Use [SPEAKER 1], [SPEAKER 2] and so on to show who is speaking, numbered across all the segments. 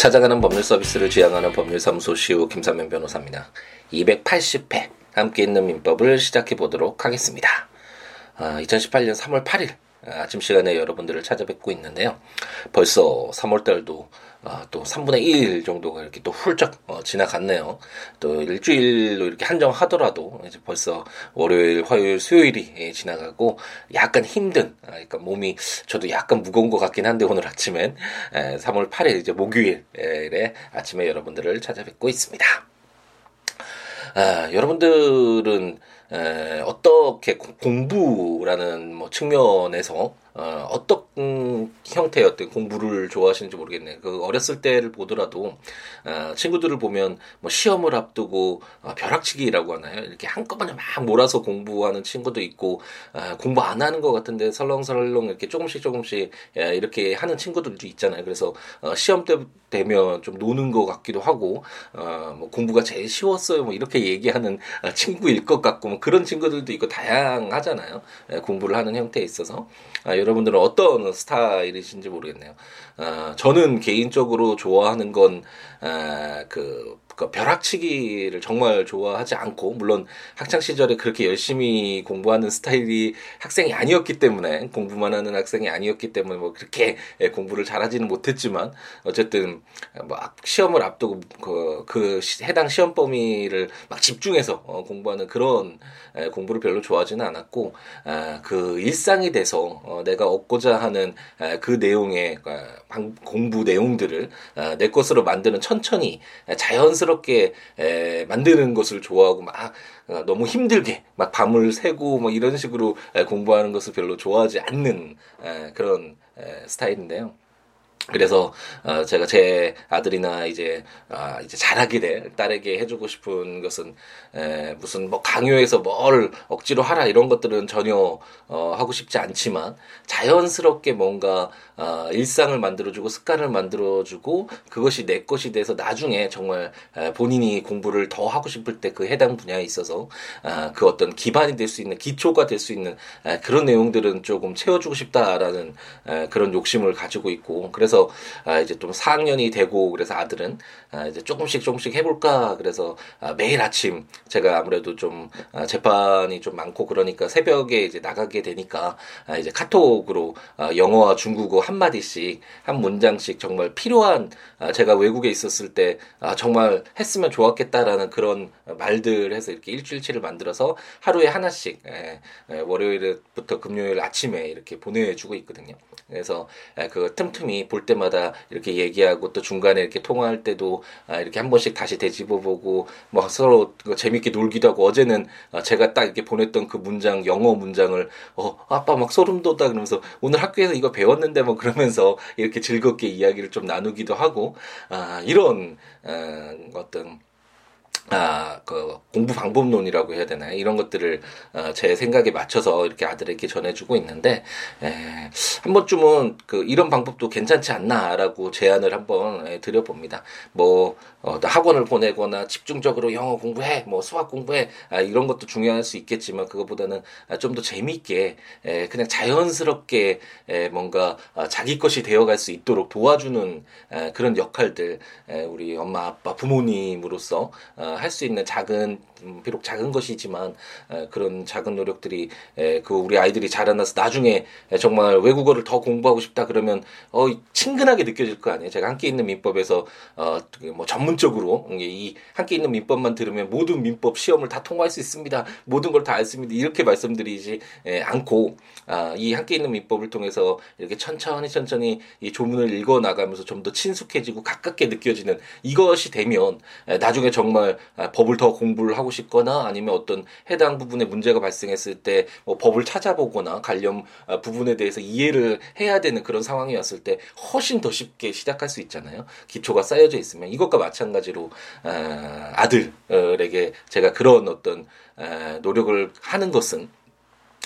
[SPEAKER 1] 찾아가는 법률 서비스를 지향하는 법률사무소 시우 김삼면 변호사입니다. 280회 함께 있는 민법을 시작해 보도록 하겠습니다. 아, 2018년 3월 8일 아침 시간에 여러분들을 찾아뵙고 있는데요. 벌써 3월달도 아, 또 3분의 1 정도가 이렇게 또 훌쩍 어, 지나갔네요. 또 일주일로 이렇게 한정하더라도 이제 벌써 월요일, 화요일, 수요일이 예, 지나가고 약간 힘든, 아, 그러니까 몸이 저도 약간 무거운 것 같긴 한데 오늘 아침엔 에, 3월 8일 이제 목요일에 아침에 여러분들을 찾아뵙고 있습니다. 아, 여러분들은 에, 어떻게 공부라는 뭐 측면에서 어, 어떤 음, 형태의 어떤 공부를 좋아하시는지 모르겠네요. 그 어렸을 때를 보더라도 어, 친구들을 보면 뭐 시험을 앞두고 어, 벼락치기라고 하나요? 이렇게 한꺼번에 막 몰아서 공부하는 친구도 있고 어, 공부 안 하는 것 같은데 설렁설렁 이렇게 조금씩 조금씩 예, 이렇게 하는 친구들도 있잖아요. 그래서 어, 시험 때 되면 좀 노는 것 같기도 하고 어, 뭐 공부가 제일 쉬웠어요. 뭐 이렇게 얘기하는 어, 친구일 것 같고 뭐 그런 친구들도 있고 다양하잖아요. 예, 공부를 하는 형태에 있어서. 아, 여러분들은 어떤 스타일이신지 모르겠네요. 아, 저는 개인적으로 좋아하는 건, 아, 그, 그 벼락치기를 정말 좋아하지 않고 물론 학창 시절에 그렇게 열심히 공부하는 스타일이 학생이 아니었기 때문에 공부만 하는 학생이 아니었기 때문에 뭐 그렇게 공부를 잘하지는 못했지만 어쨌든 뭐 시험을 앞두고 그, 그 해당 시험 범위를 막 집중해서 어, 공부하는 그런 공부를 별로 좋아하지는 않았고 아, 그 일상이 돼서 어, 내가 얻고자 하는 그 내용의 공부 내용들을 아, 내 것으로 만드는 천천히 자연스럽게 자연스럽게 에, 만드는 것을 좋아하고 막 어, 너무 힘들게 막 밤을 새고 뭐 이런 식으로 에, 공부하는 것을 별로 좋아하지 않는 에, 그런 에, 스타일인데요. 그래서 어 제가 제 아들이나 이제 아 이제 잘하게 될 딸에게 해주고 싶은 것은 에 무슨 뭐 강요해서 뭘 억지로 하라 이런 것들은 전혀 어 하고 싶지 않지만 자연스럽게 뭔가 어 일상을 만들어주고 습관을 만들어주고 그것이 내 것이 돼서 나중에 정말 에 본인이 공부를 더 하고 싶을 때 그 해당 분야에 있어서 아그 어떤 기반이 될 수 있는 기초가 될 수 있는 에 그런 내용들은 조금 채워주고 싶다라는 에 그런 욕심을 가지고 있고 그래서 그래서 아 이제 좀 4학년이 되고 그래서 아들은 아 이제 조금씩 조금씩 해볼까 그래서 아 매일 아침 제가 아무래도 좀 아 재판이 좀 많고 그러니까 새벽에 이제 나가게 되니까 아 이제 카톡으로 아 영어와 중국어 한 마디씩 한 문장씩 정말 필요한 아 제가 외국에 있었을 때 아 정말 했으면 좋았겠다라는 그런 말들 해서 이렇게 일주일치를 만들어서 하루에 하나씩 에, 에, 월요일부터 금요일 아침에 이렇게 보내주고 있거든요. 그래서 에, 그 틈틈이 볼 때마다 이렇게 얘기하고 또 중간에 이렇게 통화할 때도 아, 이렇게 한 번씩 다시 되짚어보고 뭐 서로 재밌게 놀기도 하고 어제는 아, 제가 딱 이렇게 보냈던 그 문장 영어 문장을 어 아빠 막 소름 돋다 그러면서 오늘 학교에서 이거 배웠는데 뭐 그러면서 이렇게 즐겁게 이야기를 좀 나누기도 하고 아 이런 어, 어떤 아, 그, 공부 방법론이라고 해야 되나요? 이런 것들을, 어, 제 생각에 맞춰서 이렇게 아들에게 전해주고 있는데, 에, 한 번쯤은 그, 이런 방법도 괜찮지 않나라고 제안을 한번 에, 드려봅니다. 뭐, 어, 학원을 보내거나 집중적으로 영어 공부해, 뭐, 수학 공부해, 아, 이런 것도 중요할 수 있겠지만, 그것보다는 아, 좀 더 재미있게, 에, 그냥 자연스럽게, 에, 뭔가, 아, 자기 것이 되어갈 수 있도록 도와주는, 에, 그런 역할들, 에, 우리 엄마, 아빠, 부모님으로서, 어, 할 수 있는 작은 음, 비록 작은 것이지만 그런 작은 노력들이 그 우리 아이들이 자라나서 나중에 정말 외국어를 더 공부하고 싶다 그러면 어 친근하게 느껴질 거 아니에요. 제가 함께 있는 민법에서 어뭐 전문적으로 이 함께 있는 민법만 들으면 모든 민법 시험을 다 통과할 수 있습니다. 모든 걸 다 알습니다. 이렇게 말씀드리지 않고 아, 이 함께 있는 민법을 통해서 이렇게 천천히 천천히 이 조문을 읽어 나가면서 좀 더 친숙해지고 가깝게 느껴지는 이것이 되면 나중에 정말 아, 법을 더 공부를 하고 싶거나 아니면 어떤 해당 부분에 문제가 발생했을 때 뭐 법을 찾아보거나 관련 아, 부분에 대해서 이해를 해야 되는 그런 상황이 왔을 때 훨씬 더 쉽게 시작할 수 있잖아요. 기초가 쌓여져 있으면 이것과 마찬가지로 아, 아들에게 제가 그런 어떤 노력을 하는 것은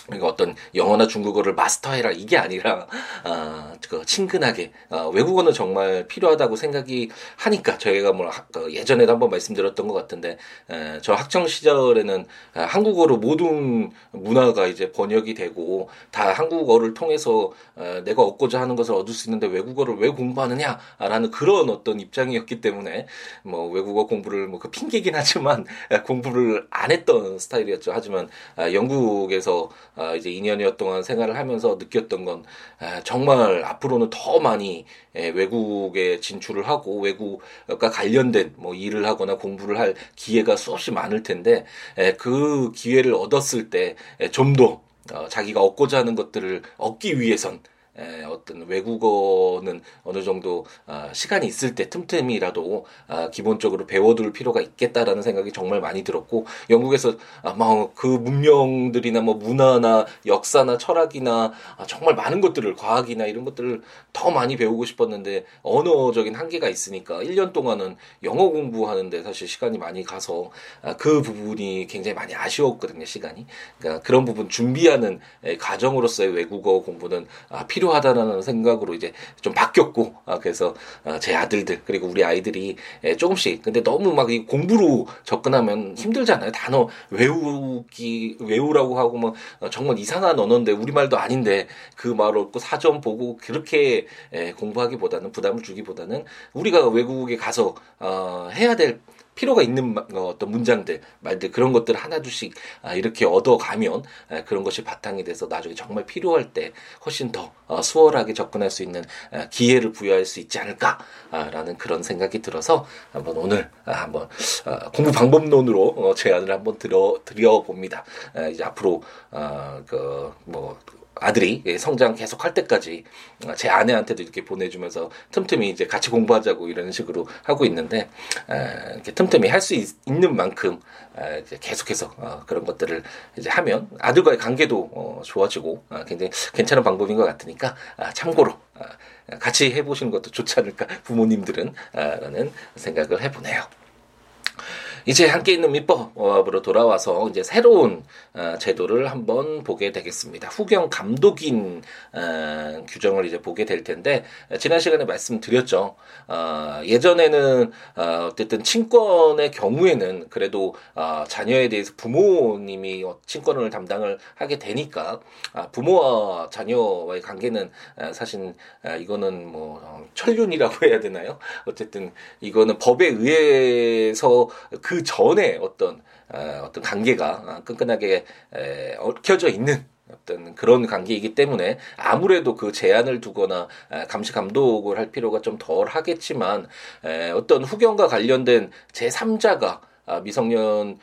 [SPEAKER 1] 그러니까 어떤 영어나 중국어를 마스터해라 이게 아니라 어, 그 친근하게 어, 외국어는 정말 필요하다고 생각이 하니까 저희가 뭐그 예전에도 한번 말씀드렸던 것 같은데 에, 저 학창 시절에는 아, 한국어로 모든 문화가 이제 번역이 되고 다 한국어를 통해서 어, 내가 얻고자 하는 것을 얻을 수 있는데 외국어를 왜 공부하느냐라는 그런 어떤 입장이었기 때문에 뭐 외국어 공부를 뭐 그 핑계긴 하지만 공부를 안 했던 스타일이었죠. 하지만 아, 영국에서 아, 이제 2년여 동안 생활을 하면서 느꼈던 건 아, 정말 앞으로는 더 많이 예, 외국에 진출을 하고 외국과 관련된 뭐 일을 하거나 공부를 할 기회가 수없이 많을 텐데 예, 그 기회를 얻었을 때 좀더 예, 어, 자기가 얻고자 하는 것들을 얻기 위해선 에, 어떤 외국어는 어느 정도 아, 시간이 있을 때 틈틈이라도 아, 기본적으로 배워둘 필요가 있겠다라는 생각이 정말 많이 들었고 영국에서 아마 그 문명들이나 뭐 문화나 역사나 철학이나 아, 정말 많은 것들을 과학이나 이런 것들을 더 많이 배우고 싶었는데 언어적인 한계가 있으니까 1년 동안은 영어 공부하는데 사실 시간이 많이 가서 아, 그 부분이 굉장히 많이 아쉬웠거든요 시간이. 그러니까 그런 부분 준비하는 에, 과정으로서의 외국어 공부는 아, 필요 필요하다라는 생각으로 이제 좀 바뀌었고 아, 그래서 아, 제 아들들 그리고 우리 아이들이 예, 조금씩. 근데 너무 막 이 공부로 접근하면 힘들잖아요. 단어 외우기 외우라고 하고 뭐 어, 정말 이상한 언어인데 우리말도 아닌데 그 말을 얻고 사전 보고 그렇게 예, 공부하기보다는 부담을 주기보다는 우리가 외국에 가서 어, 해야 될 필요가 있는 어, 어떤 문장들, 말들 그런 것들 하나둘씩 아, 이렇게 얻어가면 아, 그런 것이 바탕이 돼서 나중에 정말 필요할 때 훨씬 더 어, 수월하게 접근할 수 있는 아, 기회를 부여할 수 있지 않을까라는 그런 생각이 들어서 한번 오늘 한번 공부 방법론으로 어, 제안을 한번 드려 드려 봅니다. 이제 앞으로 그 뭐 아들이 성장 계속 할 때까지 제 아내한테도 이렇게 보내주면서 틈틈이 이제 같이 공부하자고 이런 식으로 하고 있는데 이렇게 틈틈이 할 수 있는 만큼 계속해서 어, 그런 것들을 이제 하면 아들과의 관계도 어, 좋아지고 어, 굉장히 괜찮은 방법인 것 같으니까 아, 참고로 아, 같이 해보시는 것도 좋지 않을까 부모님들은 라는 생각을 해보네요. 이제 함께 있는 민법으로 돌아와서 이제 새로운 어, 제도를 한번 보게 되겠습니다. 후경 감독인 어, 규정을 이제 보게 될 텐데 지난 시간에 말씀드렸죠. 어, 예전에는 어쨌든 친권의 경우에는 그래도 자녀에 대해서 부모님이 친권을 담당을 하게 되니까 아, 부모와 자녀와의 관계는 사실 이거는 뭐 천륜이라고 해야 되나요? 어쨌든 이거는 법에 의해서 그그 전에 어떤 어, 어떤 관계가 끈끈하게 에, 얽혀져 있는 어떤 그런 관계이기 때문에 아무래도 그 제한을 두거나 감시 감독을 할 필요가 좀 덜 하겠지만 어떤 후견과 관련된 제3자가 아, 미성년자나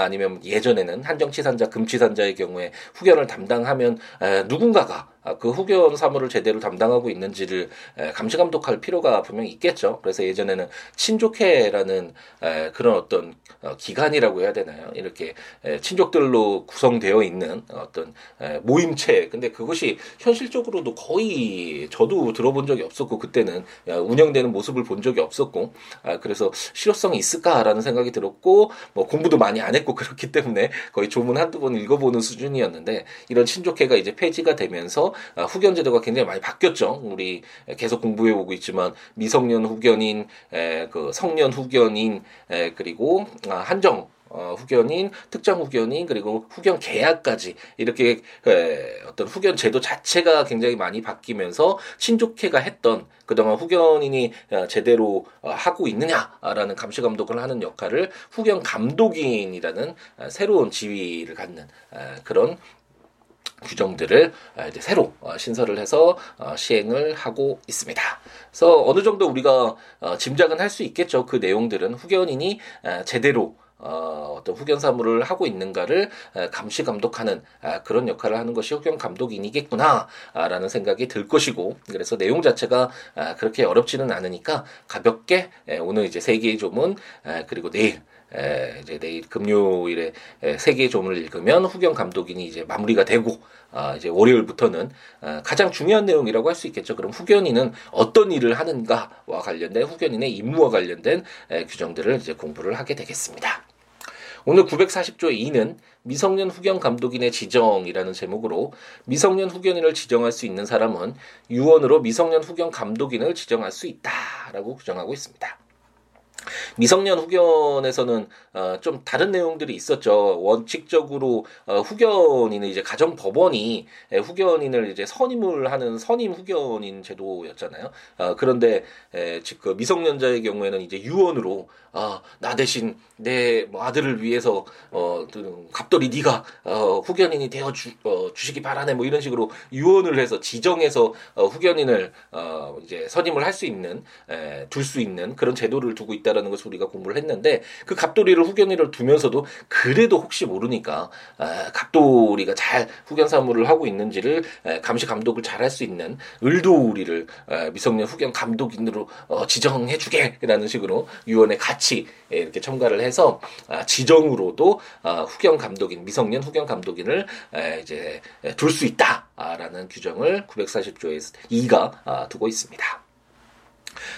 [SPEAKER 1] 아니면 예전에는 한정치산자, 금치산자의 경우에 후견을 담당하면 누군가가 아, 그 후견 사무를 제대로 담당하고 있는지를 감시 감독할 필요가 분명히 있겠죠. 그래서 예전에는 친족회라는 그런 어떤 어, 기관이라고 해야 되나요? 이렇게 친족들로 구성되어 있는 어떤 모임체. 근데 그것이 현실적으로도 거의 저도 들어본 적이 없었고 그때는 운영되는 모습을 본 적이 없었고 아, 그래서 실효성이 있을까라는 생각이 들었고 뭐 공부도 많이 안 했고 그렇기 때문에 거의 조문 한두 번 읽어보는 수준이었는데 이런 친족회가 이제 폐지가 되면서 아, 후견 제도가 굉장히 많이 바뀌었죠. 우리 계속 공부해 오고 있지만 미성년 후견인, 그 성년 후견인, 그리고 아, 한정 어, 후견인, 특정 후견인, 그리고 후견 계약까지 이렇게 에, 어떤 후견 제도 자체가 굉장히 많이 바뀌면서 친족회가 했던 그동안 후견인이 어, 제대로 어, 하고 있느냐라는 감시 감독을 하는 역할을 후견 감독인이라는 어, 새로운 지위를 갖는 그런 규정들을 아, 이제 새로 어, 신설을 해서 어, 시행을 하고 있습니다. 그래서 어느 정도 우리가 어, 짐작은 할 수 있겠죠. 그 내용들은 후견인이 제대로 어, 떤 후견 사무를 하고 있는가를 감시 감독하는 아, 그런 역할을 하는 것이 후견 감독인이겠구나라는 생각이 들 것이고 그래서 내용 자체가 아, 그렇게 어렵지는 않으니까 가볍게 오늘 이제 세 개의 조문 그리고 내일 에, 이제 내일 금요일에 세 개의 조문을 읽으면 후견 감독인이 이제 마무리가 되고 아, 이제 월요일부터는 아, 가장 중요한 내용이라고 할 수 있겠죠. 그럼 후견인은 어떤 일을 하는가와 관련된 후견인의 임무와 관련된 에, 규정들을 이제 공부를 하게 되겠습니다. 오늘 940조의 2는 미성년 후견 감독인의 지정이라는 제목으로 미성년 후견인을 지정할 수 있는 사람은 유언으로 미성년 후견 감독인을 지정할 수 있다라고 규정하고 있습니다. 미성년 후견에서는 어, 좀 다른 내용들이 있었죠. 원칙적으로 어, 후견인은 이제 가정 법원이 후견인을 이제 선임을 하는 선임 후견인 제도였잖아요. 어, 그런데 에, 즉그 미성년자의 경우에는 이제 유언으로 아, 나 대신 내뭐 아들을 위해서 어 갑돌이 네가 어 후견인이 되어 주, 어, 주시기 바라네 뭐 이런 식으로 유언을 해서 지정해서 어, 후견인을 어 이제 선임을 할 수 있는 둘 수 있는 그런 제도를 두고 있다라는 것을 우리가 공부를 했는데 그 갑돌이를 후견인을 두면서도 그래도 혹시 모르니까 아, 갑돌이가 잘 후견 사무를 하고 있는지를 에, 감시 감독을 잘 할 수 있는 을도우리를 에, 미성년 후견 감독인으로 어, 지정해 주게라는 식으로 유언에 같이 같이 이렇게 첨가를 해서 아, 지정으로도 아, 후견 감독인 미성년 후견 감독인을 이제 둘 수 있다라는 규정을 940조에 2가 아, 두고 있습니다.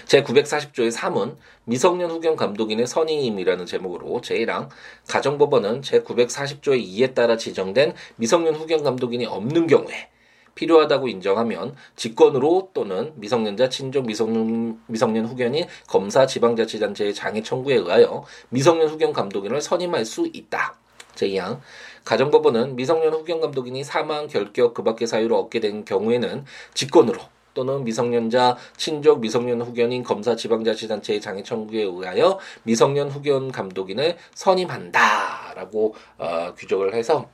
[SPEAKER 1] 제 940조의 3은 미성년 후견 감독인의 선임이라는 제목으로 제1항 가정법원은 제 940조의 2에 따라 지정된 미성년 후견 감독인이 없는 경우에 필요하다고 인정하면 직권으로 또는 미성년자 친족 미성년, 미성년 후견인 검사 지방자치단체의 장애 청구에 의하여 미성년 후견 감독인을 선임할 수 있다. 제2항 가정법원은 미성년 후견 감독인이 사망, 결격, 그 밖의 사유로 얻게 된 경우에는 직권으로 또는 미성년자 친족 미성년 후견인 검사 지방자치단체의 장애 청구에 의하여 미성년 후견 감독인을 선임한다라고 어, 규정을 해서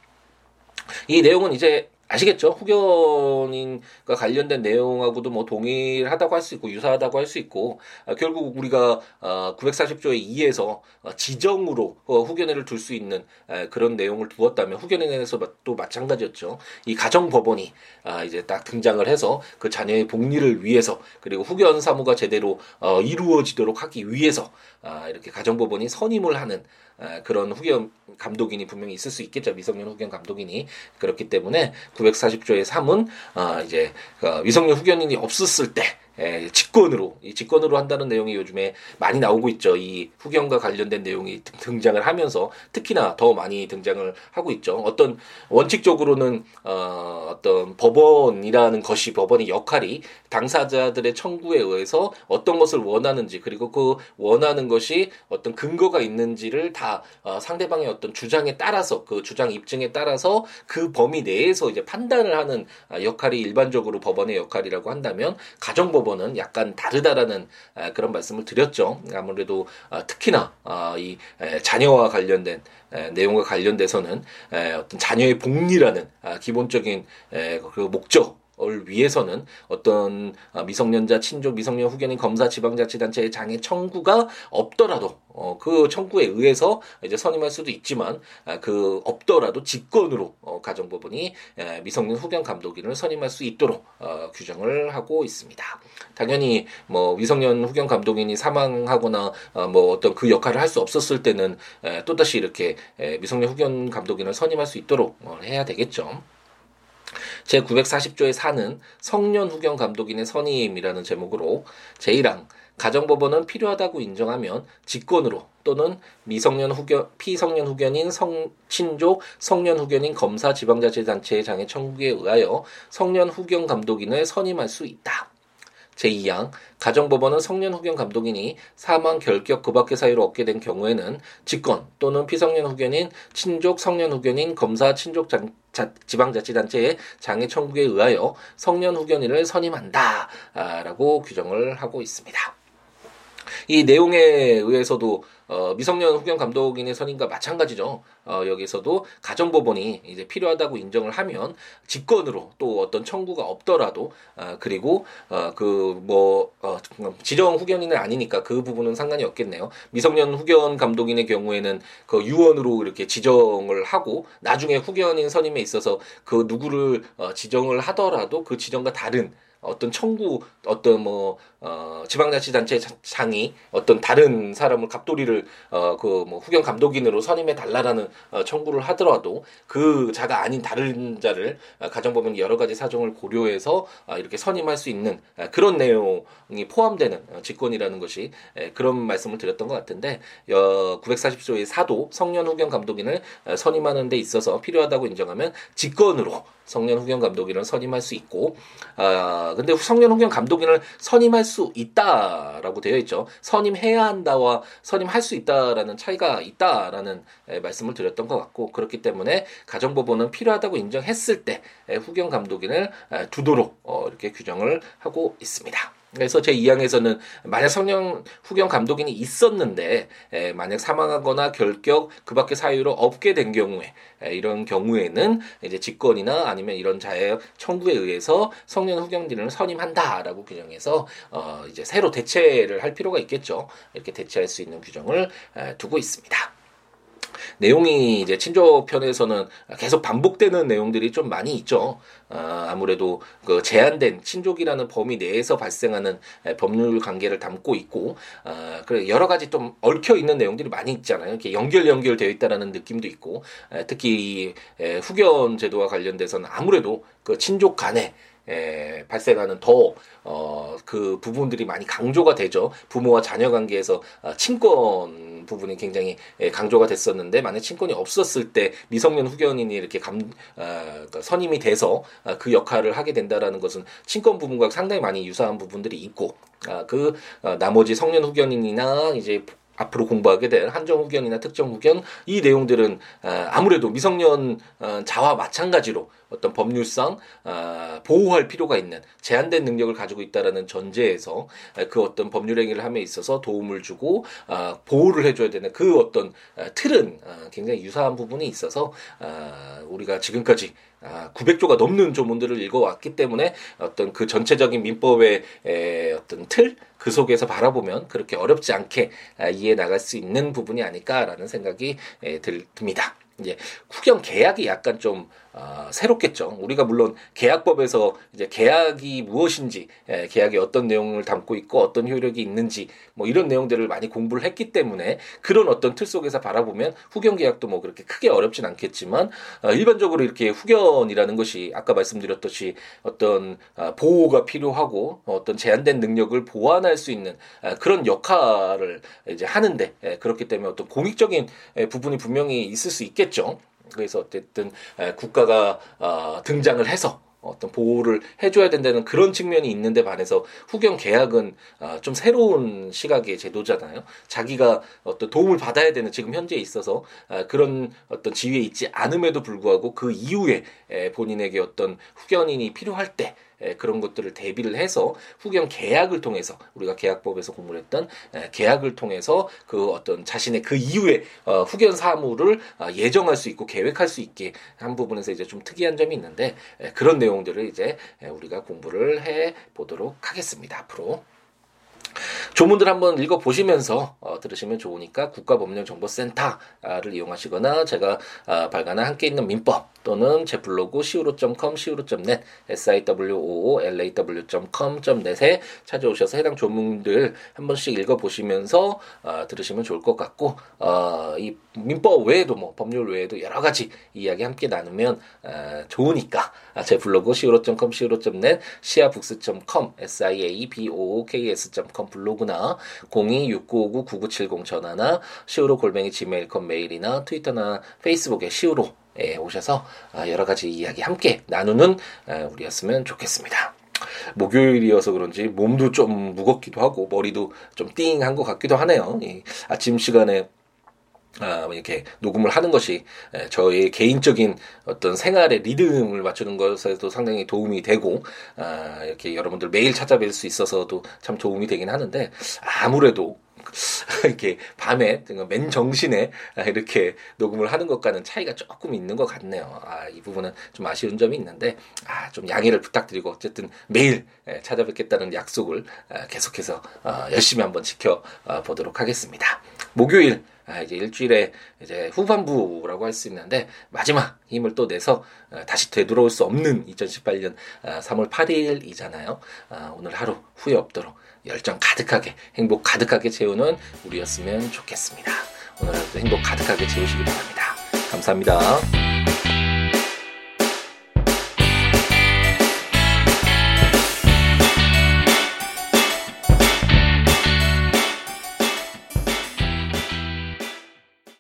[SPEAKER 1] 이 내용은 이제 아시겠죠? 후견인과 관련된 내용하고도 뭐 동일하다고 할 수 있고 유사하다고 할 수 있고 아, 결국 우리가 아, 940조의 2에서 어, 지정으로 어, 후견인을 둘 수 있는 에, 그런 내용을 두었다면 후견인에서 또 마찬가지였죠. 이 가정법원이 아, 이제 딱 등장을 해서 그 자녀의 복리를 위해서 그리고 후견 사무가 제대로 어, 이루어지도록 하기 위해서 아, 이렇게 가정법원이 선임을 하는 아, 그런 후견 감독인이 분명히 있을 수 있겠죠. 미성년 후견 감독인이 그렇기 때문에 940조의 3은 아, 이제 그 미성년 후견인이 없었을 때 예, 직권으로 이 직권으로 한다는 내용이 요즘에 많이 나오고 있죠. 이 후견과 관련된 내용이 등장을 하면서 특히나 더 많이 등장을 하고 있죠. 어떤 원칙적으로는 어, 어떤 법원이라는 것이 법원의 역할이 당사자들의 청구에 의해서 어떤 것을 원하는지 그리고 그 원하는 것이 어떤 근거가 있는지를 다 어, 상대방의 어떤 주장에 따라서 그 주장 입증에 따라서 그 범위 내에서 이제 판단을 하는 아, 역할이 일반적으로 법원의 역할이라고 한다면 가정법 법원은 약간 다르다라는 그런 말씀을 드렸죠. 아무래도 아, 특히나 아, 이 자녀와 관련된 내용과 관련돼서는 어떤 자녀의 복리라는 아, 기본적인 그 목적 을 위해서는 어떤 미성년자 친족 미성년 후견인 검사 지방자치단체의 장애 청구가 없더라도 어, 그 청구에 의해서 이제 선임할 수도 있지만 아, 그 없더라도 직권으로 어, 가정법원이 에, 미성년 후견 감독인을 선임할 수 있도록 어, 규정을 하고 있습니다. 당연히 뭐 미성년 후견 감독인이 사망하거나 어, 뭐 어떤 그 역할을 할 수 없었을 때는 에, 또다시 이렇게 에, 미성년 후견 감독인을 선임할 수 있도록 어, 해야 되겠죠. 제 940조의 4는 성년 후견 감독인의 선임이라는 제목으로 제1항 가정법원은 필요하다고 인정하면 직권으로 또는 미성년 후견 피성년 후견인 성 친족 성년 후견인 검사 지방자치단체의 장애 청구에 의하여 성년 후견 감독인을 선임할 수 있다. 제2항 가정법원은 성년 후견 감독인이 사망, 결격, 그 밖의 사유로 얻게 된 경우에는 직권 또는 피성년 후견인 친족 성년 후견인 검사 친족 자, 자, 지방자치단체의 장애 청구에 의하여 성년 후견인을 선임한다라고 규정을 하고 있습니다. 이 내용에 의해서도 어, 미성년 후견 감독인의 선임과 마찬가지죠. 어, 여기서도 가정법원이 이제 필요하다고 인정을 하면 직권으로 또 어떤 청구가 없더라도 어, 그리고 어, 그뭐 어, 지정 후견인은 아니니까 그 부분은 상관이 없겠네요. 미성년 후견 감독인의 경우에는 그 유언으로 이렇게 지정을 하고 나중에 후견인 선임에 있어서 그 누구를 어, 지정을 하더라도 그 지정과 다른 어떤 청구 어떤 뭐 어, 지방자치단체 장이 어떤 다른 사람을 갑돌이를 어 그 뭐 후견 감독인으로 선임해 달라라는 어, 청구를 하더라도 그 자가 아닌 다른 자를 어, 가정법원 여러 가지 사정을 고려해서 어, 이렇게 선임할 수 있는 어, 그런 내용이 포함되는 어, 직권이라는 것이 에, 그런 말씀을 드렸던 것 같은데 어, 940조의 사도 성년 후견 감독인을 어, 선임하는 데 있어서 필요하다고 인정하면 직권으로 성년 후견 감독인을 선임할 수 있고 아 근데 성년 후견 감독인을 선임할 수 있다라고 되어 있죠. 선임해야 한다와 선임할 수 있다라는 차이가 있다라는 에, 말씀을 드렸던 것 같고 그렇기 때문에 가정법원은 필요하다고 인정했을 때 에, 후견 감독인을 에, 두도록 어, 이렇게 규정을 하고 있습니다. 그래서 제 2항에서는 만약 성령 후견 감독인이 있었는데 에, 만약 사망하거나 결격 그밖에 사유로 없게 된 경우에 에, 이런 경우에는 이제 직권이나 아니면 이런 자의 청구에 의해서 성년 후견인을 선임한다라고 규정해서 어, 이제 새로 대체를 할 필요가 있겠죠. 이렇게 대체할 수 있는 규정을 에, 두고 있습니다. 내용이 이제 친조 편에서는 계속 반복되는 내용들이 좀 많이 있죠. 아, 아무래도 그 제한된 친족이라는 범위 내에서 발생하는 법률 관계를 담고 있고, 아, 그 여러 가지 좀 얽혀 있는 내용들이 많이 있잖아요. 이렇게 연결 연결되어 있다라는 느낌도 있고, 특히 후견 제도와 관련돼서는 아무래도 그 친족 간에 에, 발생하는 더, 어, 그 부분들이 많이 강조가 되죠. 부모와 자녀 관계에서 어, 친권 부분이 굉장히 에, 강조가 됐었는데, 만약 친권이 없었을 때 미성년 후견인이 이렇게 감, 어, 그 선임이 돼서 어, 그 역할을 하게 된다라는 것은 친권 부분과 상당히 많이 유사한 부분들이 있고, 아, 그, 어, 나머지 성년 후견인이나 이제 앞으로 공부하게 될 한정 후견이나 특정 후견 이 내용들은 아, 아무래도 미성년 어, 자와 마찬가지로 어떤 법률상 아, 보호할 필요가 있는 제한된 능력을 가지고 있다라는 전제에서 그 어떤 법률 행위를 함에 있어서 도움을 주고 아, 보호를 해줘야 되는 그 어떤 틀은 굉장히 유사한 부분이 있어서 우리가 지금까지 900조가 넘는 조문들을 읽어왔기 때문에 어떤 그 전체적인 민법의 어떤 틀 그 속에서 바라보면 그렇게 어렵지 않게 이해 나갈 수 있는 부분이 아닐까라는 생각이 듭니다. 이제 후견 계약이 약간 좀 어, 새롭겠죠. 우리가 물론 계약법에서 이제 계약이 무엇인지, 예, 계약이 어떤 내용을 담고 있고 어떤 효력이 있는지 뭐 이런 내용들을 많이 공부를 했기 때문에 그런 어떤 틀 속에서 바라보면 후견 계약도 뭐 그렇게 크게 어렵진 않겠지만 어, 일반적으로 이렇게 후견이라는 것이 아까 말씀드렸듯이 어떤 어, 보호가 필요하고 어떤 제한된 능력을 보완할 수 있는 어, 그런 역할을 이제 하는데 예, 그렇기 때문에 어떤 공익적인 예, 부분이 분명히 있을 수 있겠 죠. 그래서 어쨌든 국가가 어, 등장을 해서 어떤 보호를 해줘야 된다는 그런 측면이 있는데 반해서 후견 계약은 어, 좀 새로운 시각의 제도잖아요. 자기가 어떤 도움을 받아야 되는 지금 현재에 있어서 어, 그런 어떤 지위에 있지 않음에도 불구하고 그 이후에 본인에게 어떤 후견인이 필요할 때 예, 그런 것들을 대비를 해서 후견 계약을 통해서 우리가 계약법에서 공부를 했던 예, 계약을 통해서 그 어떤 자신의 그 이후에 어, 후견 사무를 어, 예정할 수 있고 계획할 수 있게 한 부분에서 이제 좀 특이한 점이 있는데 예, 그런 내용들을 이제 우리가 공부를 해 보도록 하겠습니다 앞으로. 조문들 한번 읽어 보시면서 어, 들으시면 좋으니까 국가법령정보센터를 이용하시거나 제가 어, 발간한 함께 있는 민법 또는 제 블로그 siwo.com, siwo.net, siwoolaw.com.net에 찾아오셔서 해당 조문들 한 번씩 읽어 보시면서 어, 들으시면 좋을 것 같고 어, 이 민법 외에도 뭐 법률 외에도 여러 가지 이야기 함께 나누면 어, 좋으니까 제 블로그 siwo.com, siwo.net, siabooks.com, siabooks.com 블로그 나 026959-9970 전화나 siwo 골뱅이 gmail.com 메일이나 트위터나 페이스북에 siwo 예, 오셔서 아, 여러 가지 이야기 함께 나누는 아, 우리였으면 좋겠습니다. 목요일이어서 그런지 몸도 좀 무겁기도 하고 머리도 좀 띵한 것 같기도 하네요. 아침 시간에 아, 이렇게 녹음을 하는 것이 저의 개인적인 어떤 생활의 리듬을 맞추는 것에도 상당히 도움이 되고, 아, 이렇게 여러분들 매일 찾아뵐 수 있어서도 참 도움이 되긴 하는데, 아무래도 이렇게 밤에 맨 정신에 이렇게 녹음을 하는 것과는 차이가 조금 있는 것 같네요. 아, 이 부분은 좀 아쉬운 점이 있는데, 아, 좀 양해를 부탁드리고, 어쨌든 매일 찾아뵙겠다는 약속을 계속해서 어, 열심히 한번 지켜 보도록 하겠습니다. 목요일, 아, 이제 일주일에 이제 후반부라고 할 수 있는데 마지막 힘을 또 내서 어, 다시 되돌아올 수 없는 2018년 3월 8일이잖아요. 오늘 하루 후회 없도록 열정 가득하게 행복 가득하게 채우는 우리였으면 좋겠습니다. 오늘 하루도 행복 가득하게 채우시기 바랍니다. 감사합니다.